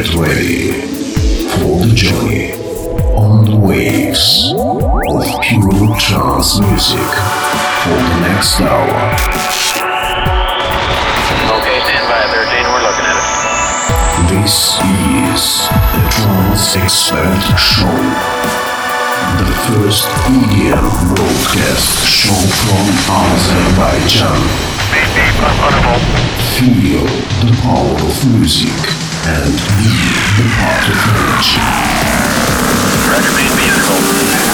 Get ready for the journey on the waves of pure trance music for the next hour. Okay, stand by 13, we're looking at it. This is the Trance Expert Show, the first EDM broadcast show from Azerbaijan. Feel the power of music and the part of energy. Roger,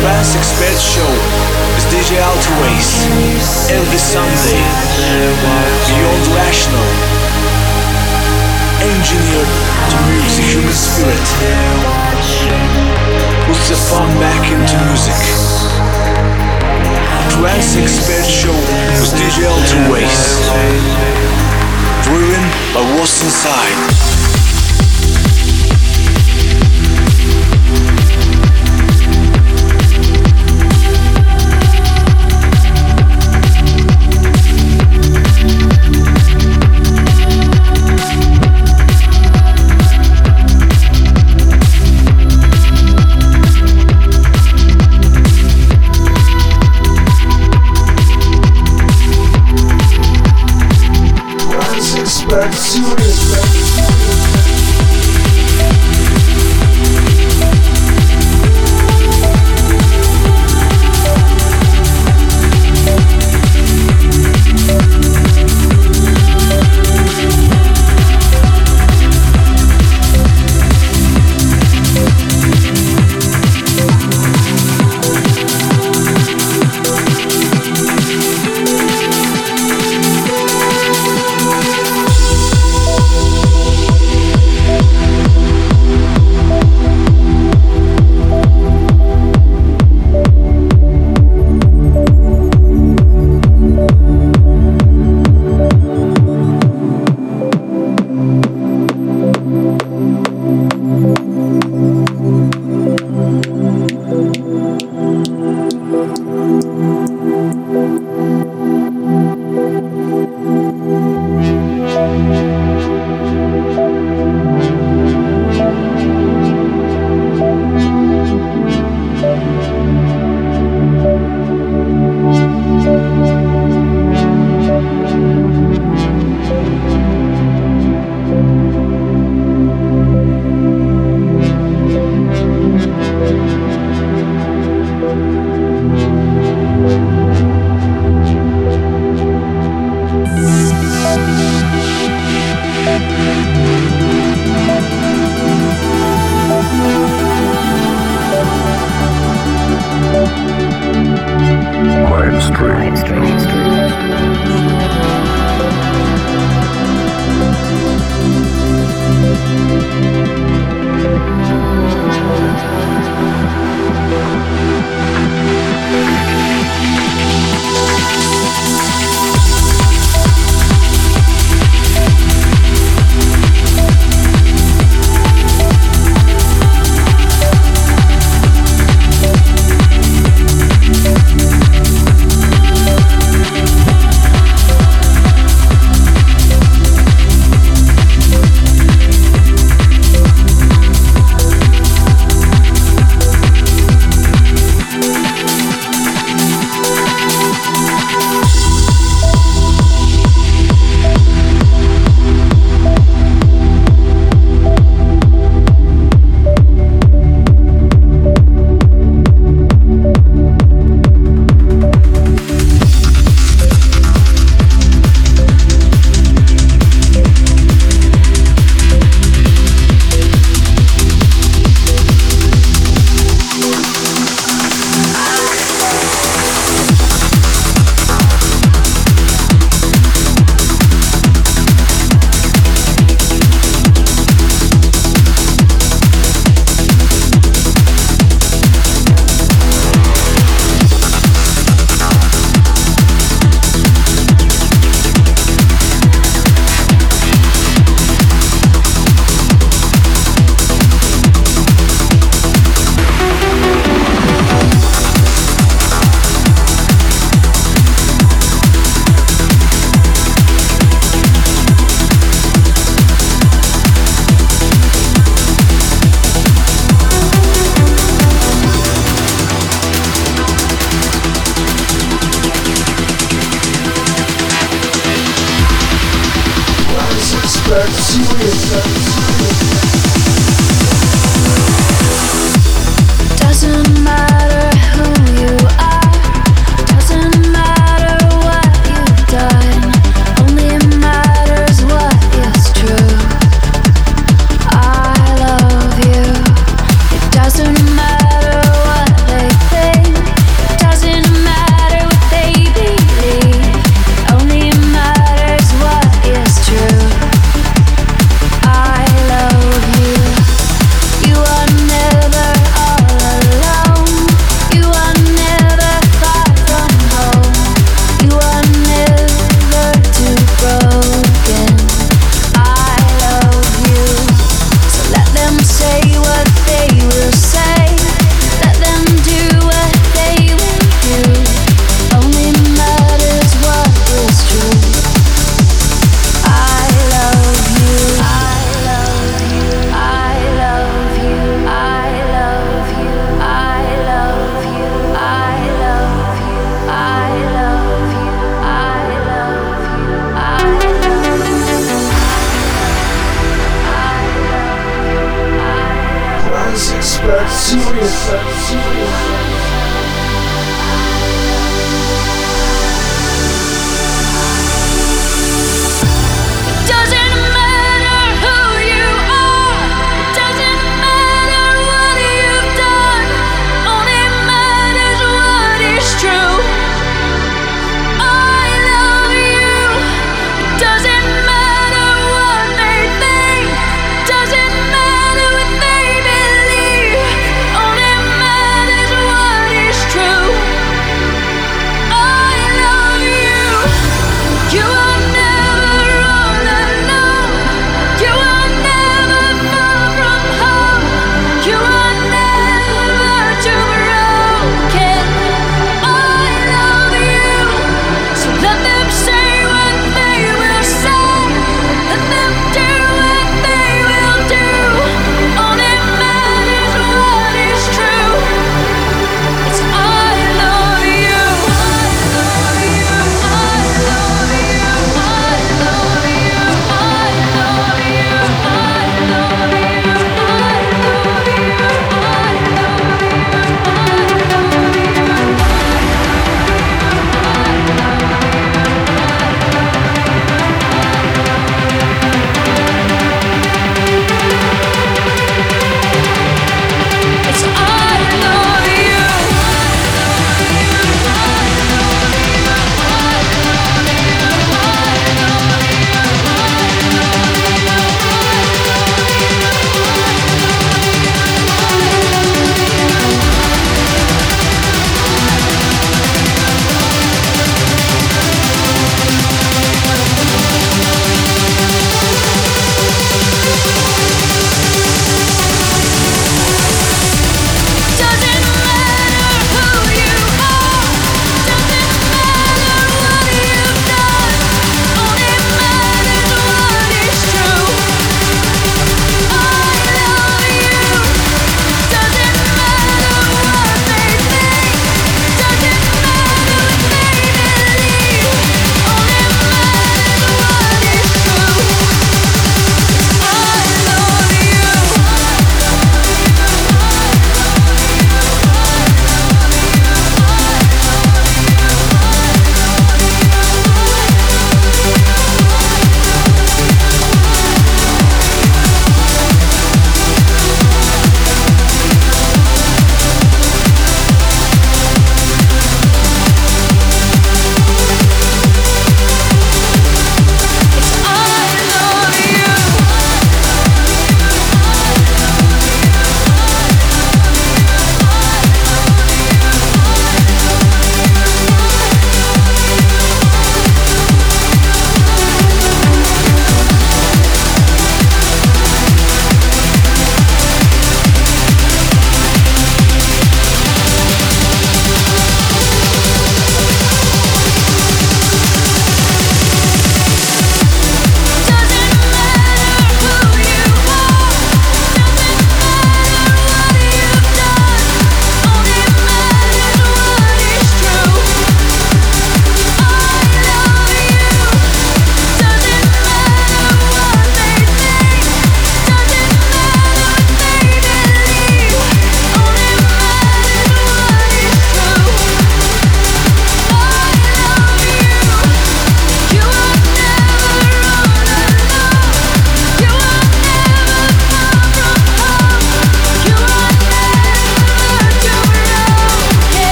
Classic Sped Show with DJ Altoways, every Sunday. Beyond Rational. Engineered to move the human spirit. Put the fun back into music. Trance Expert Show with DJ Altoways. Driven by what's inside.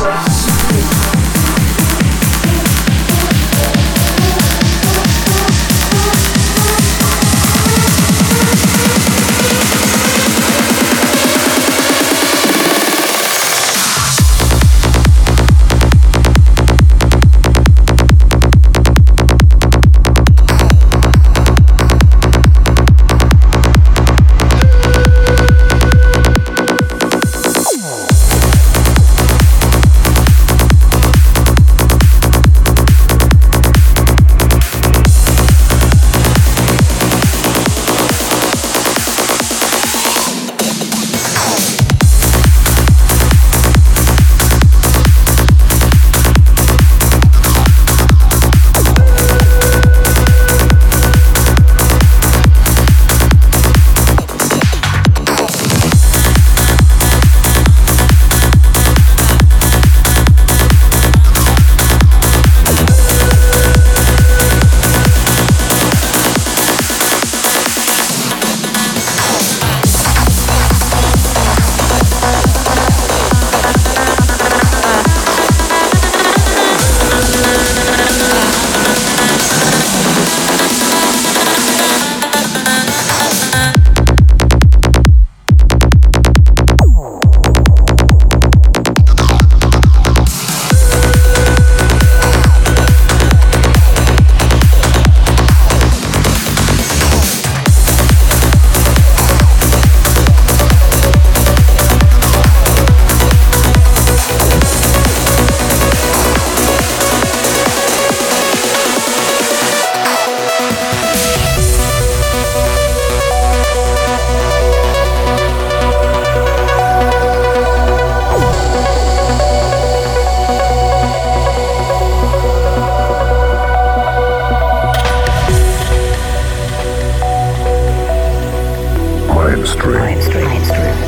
Yes. Mainstream. Mainstream. Mainstream.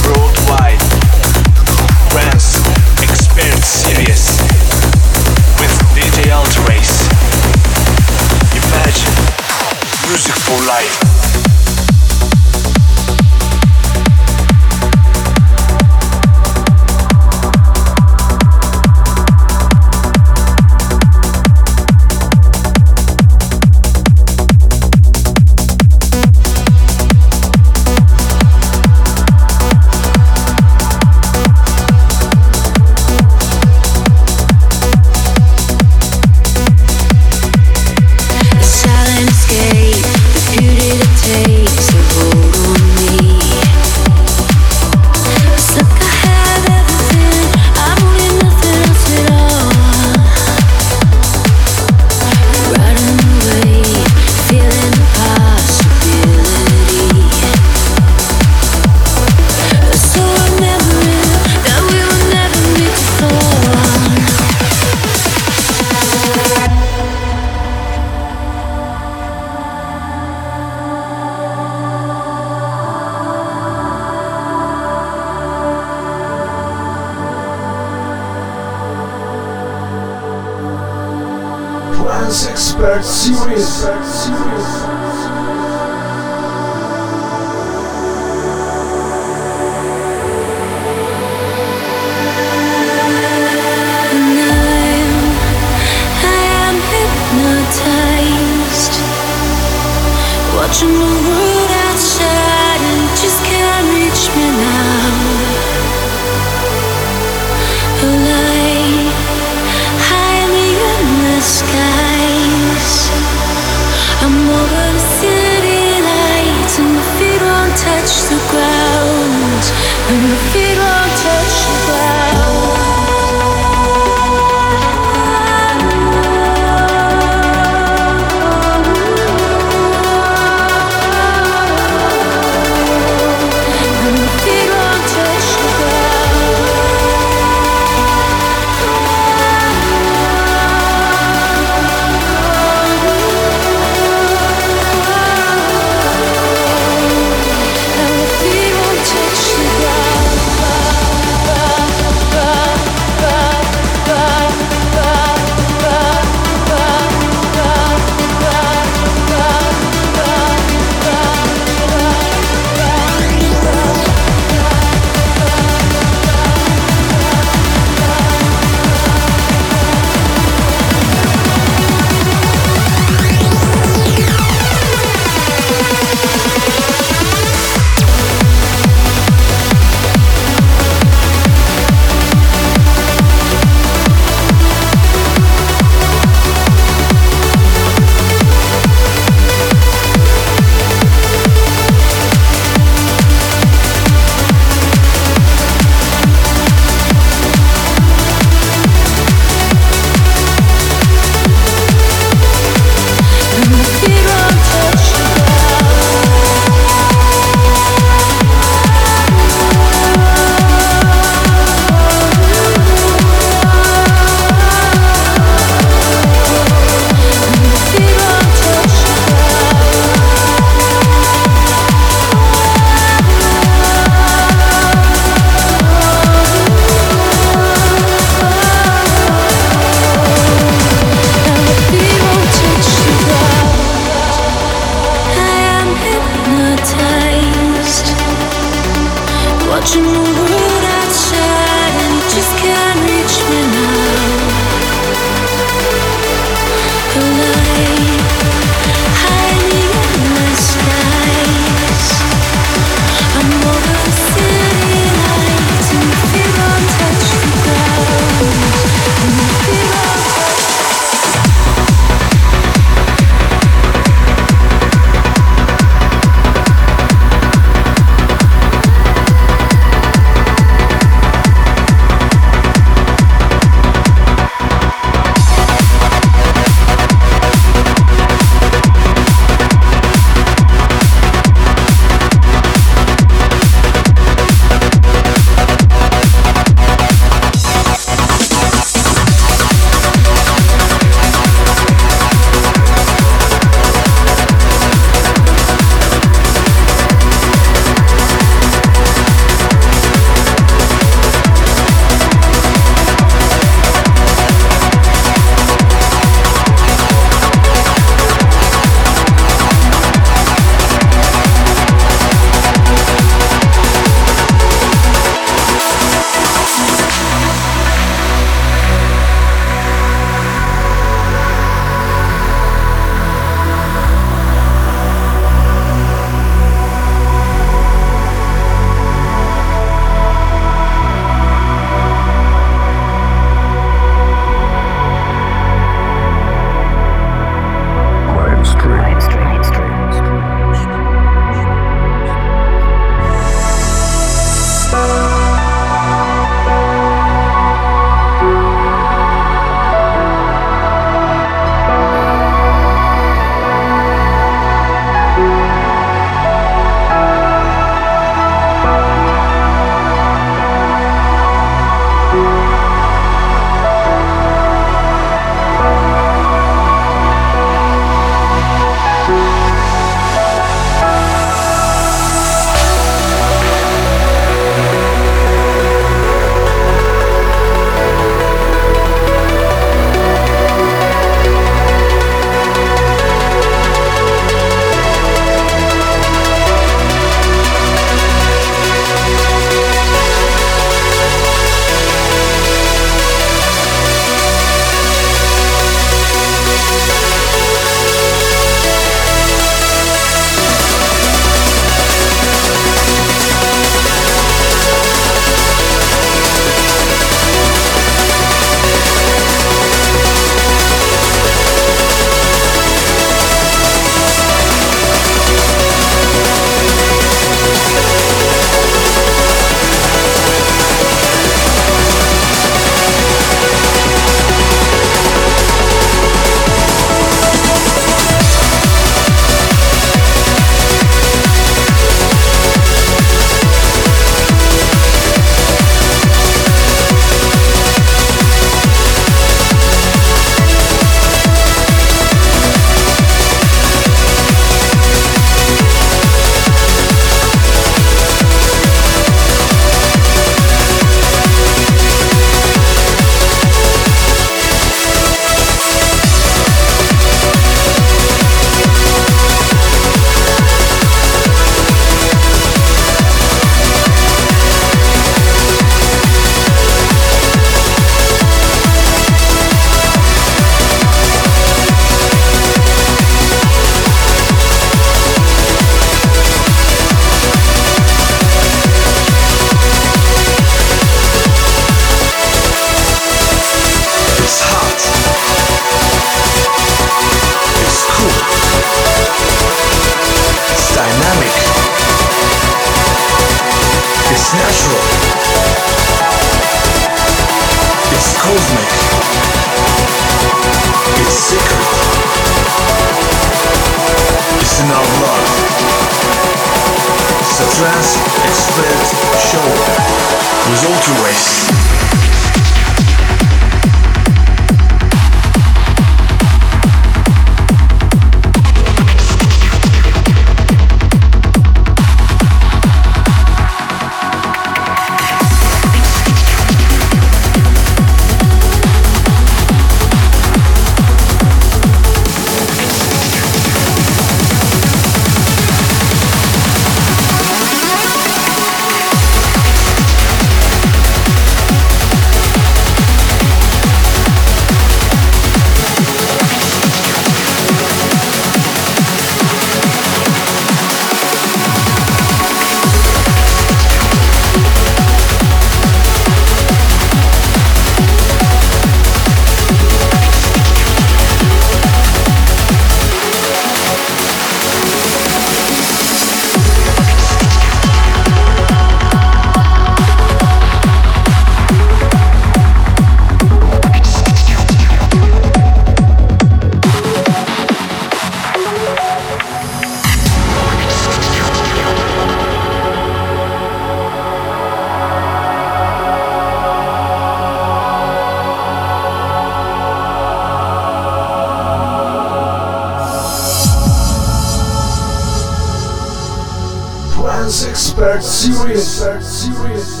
Expert Series. Thank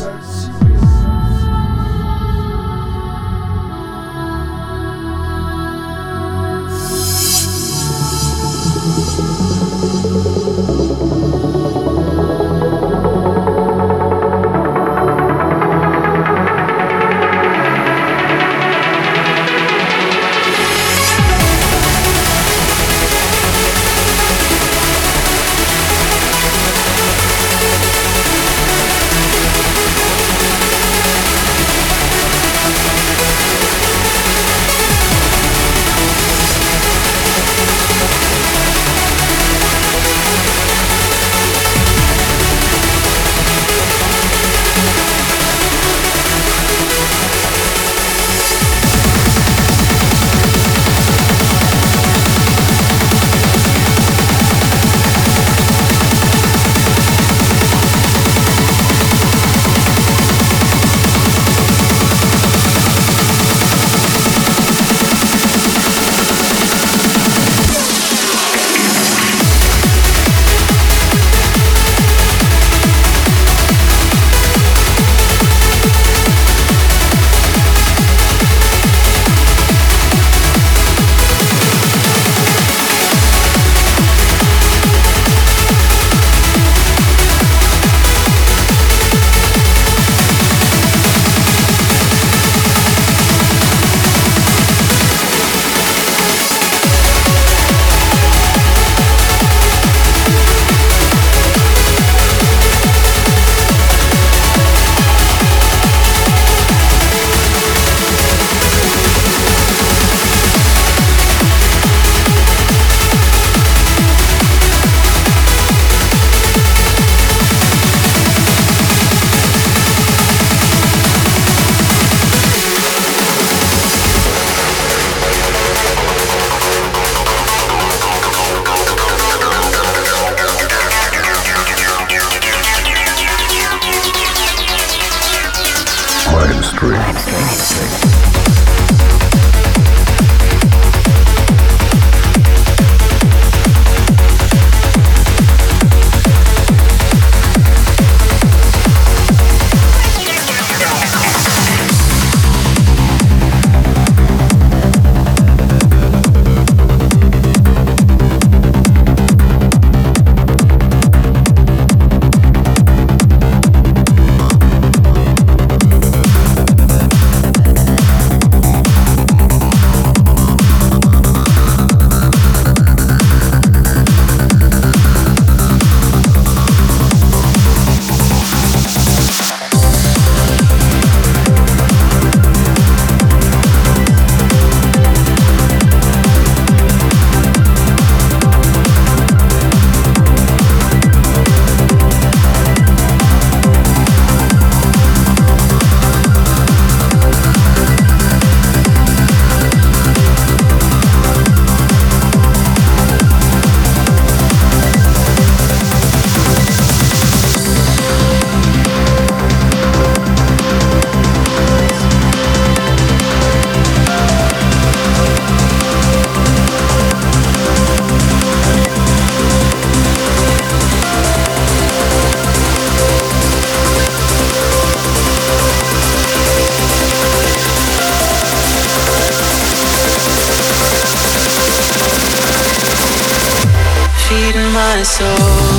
So. soul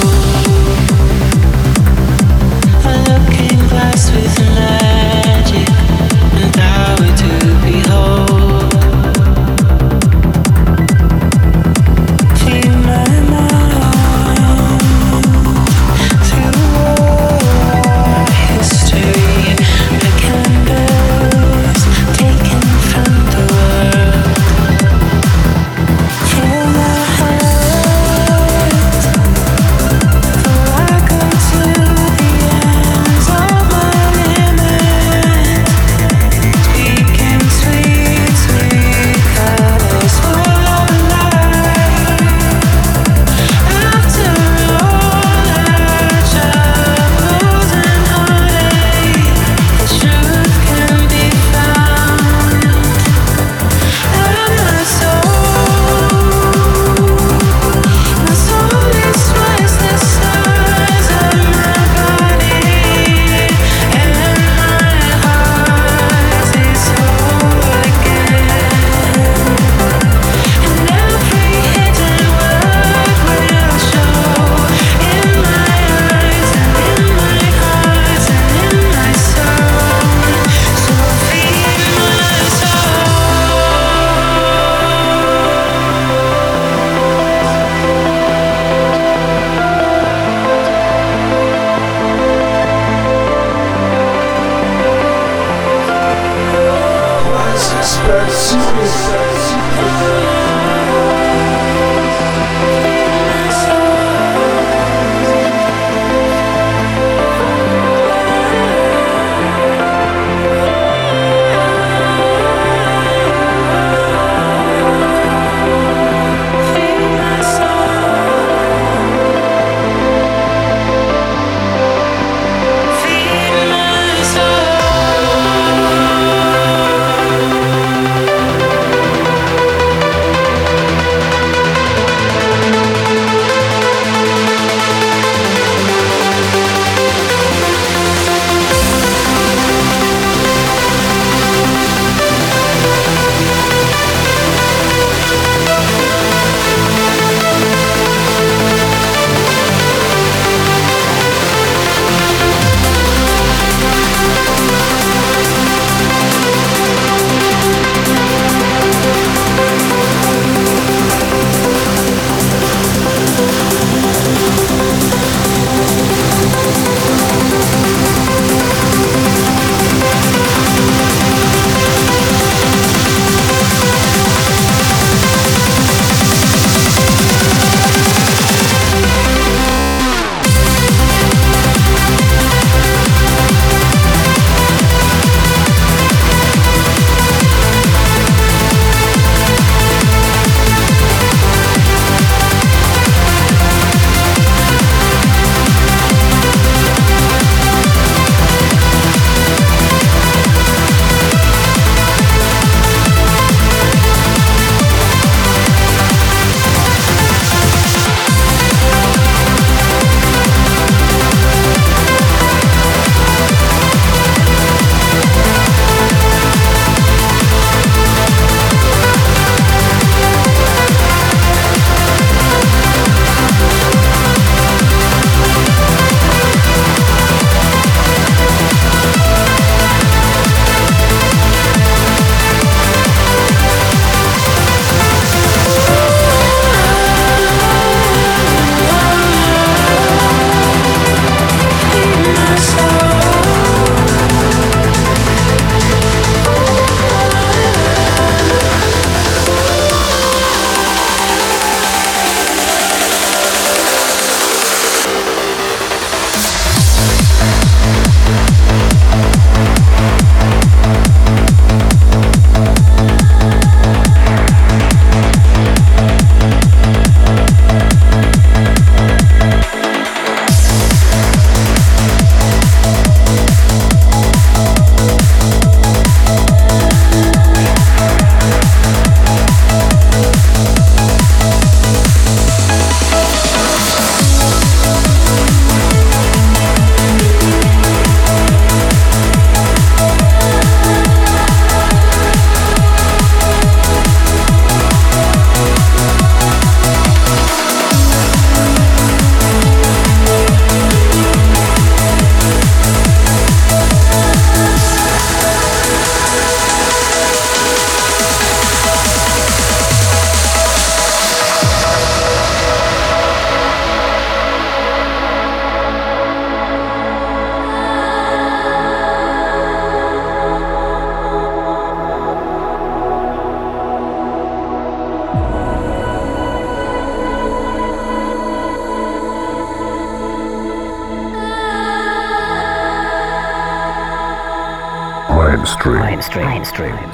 Mainstream.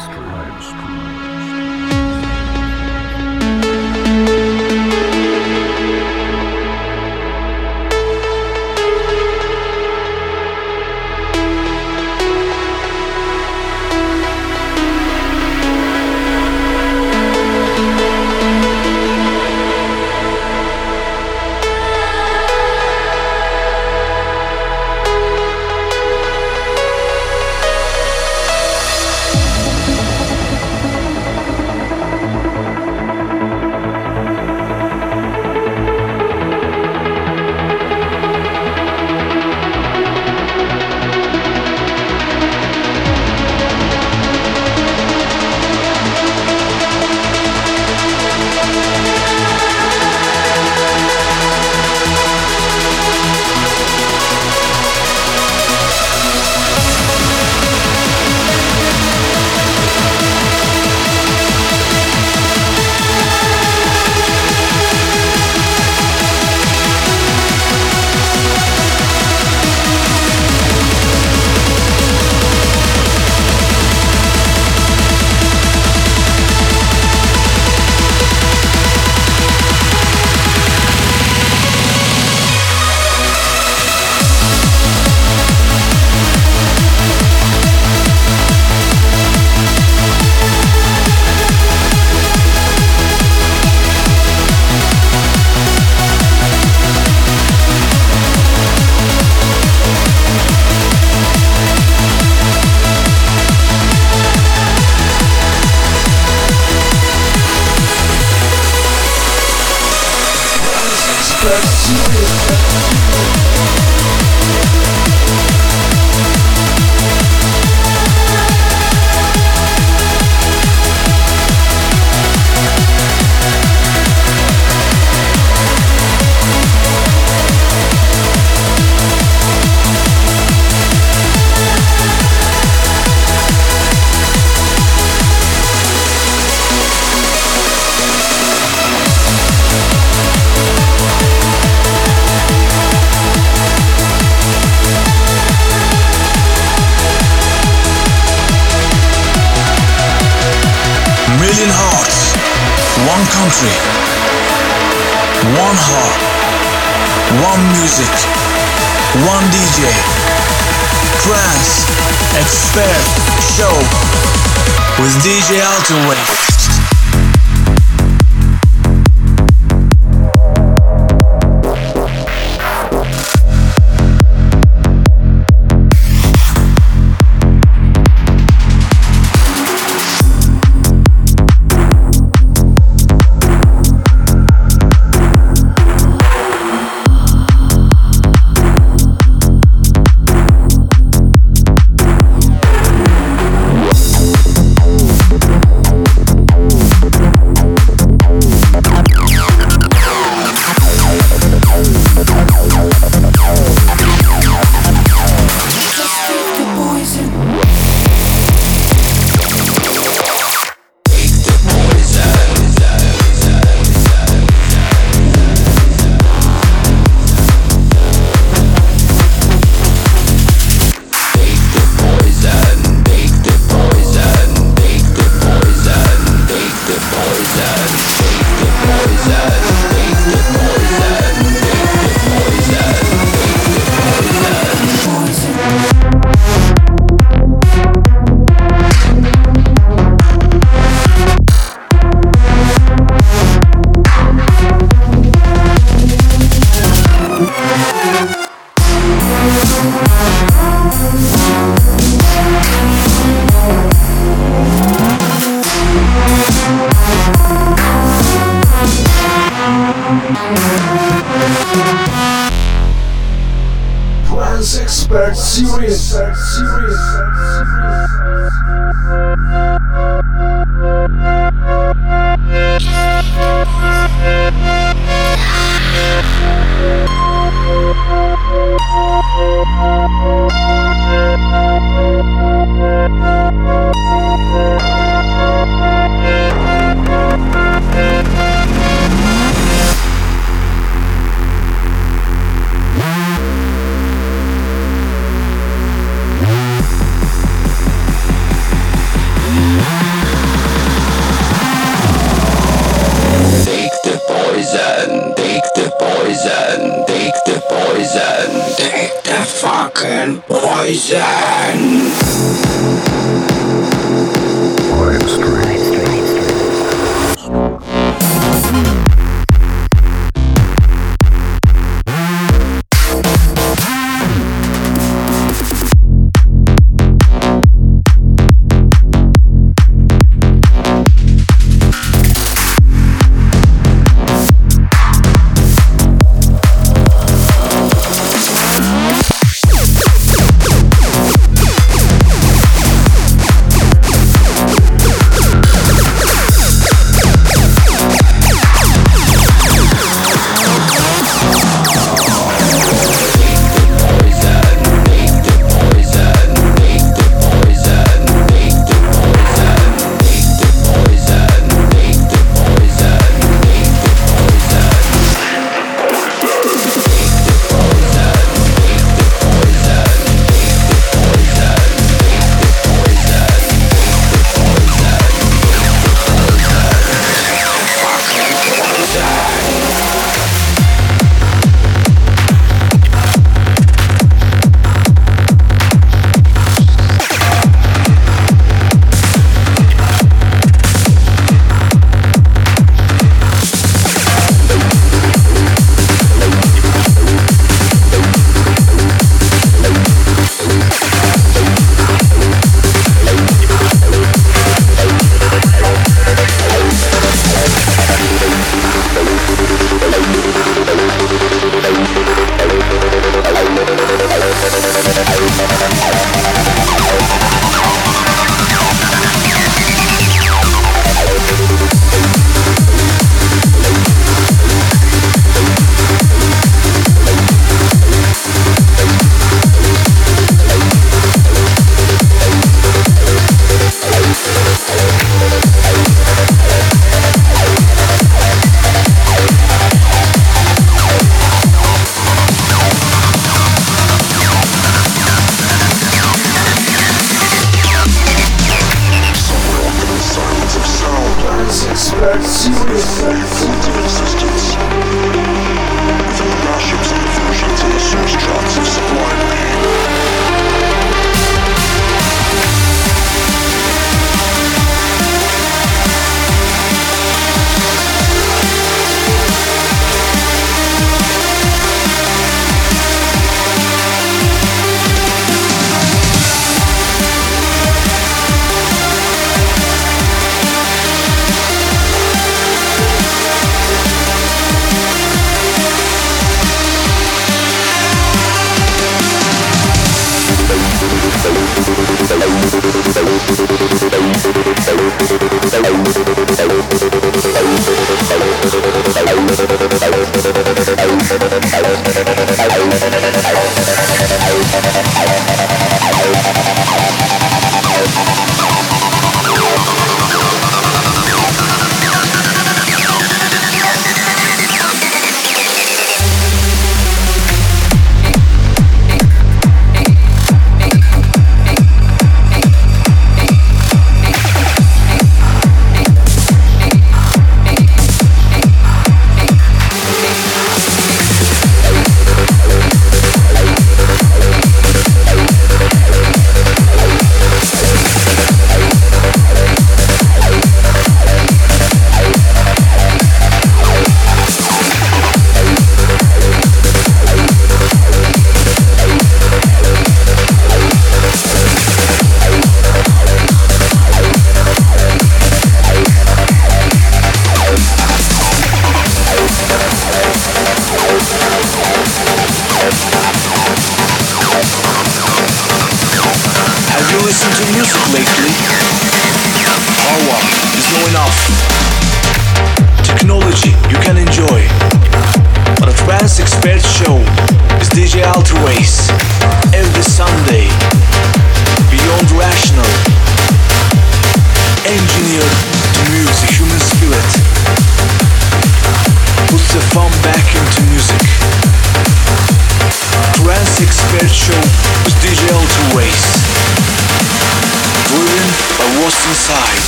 Fucking poison.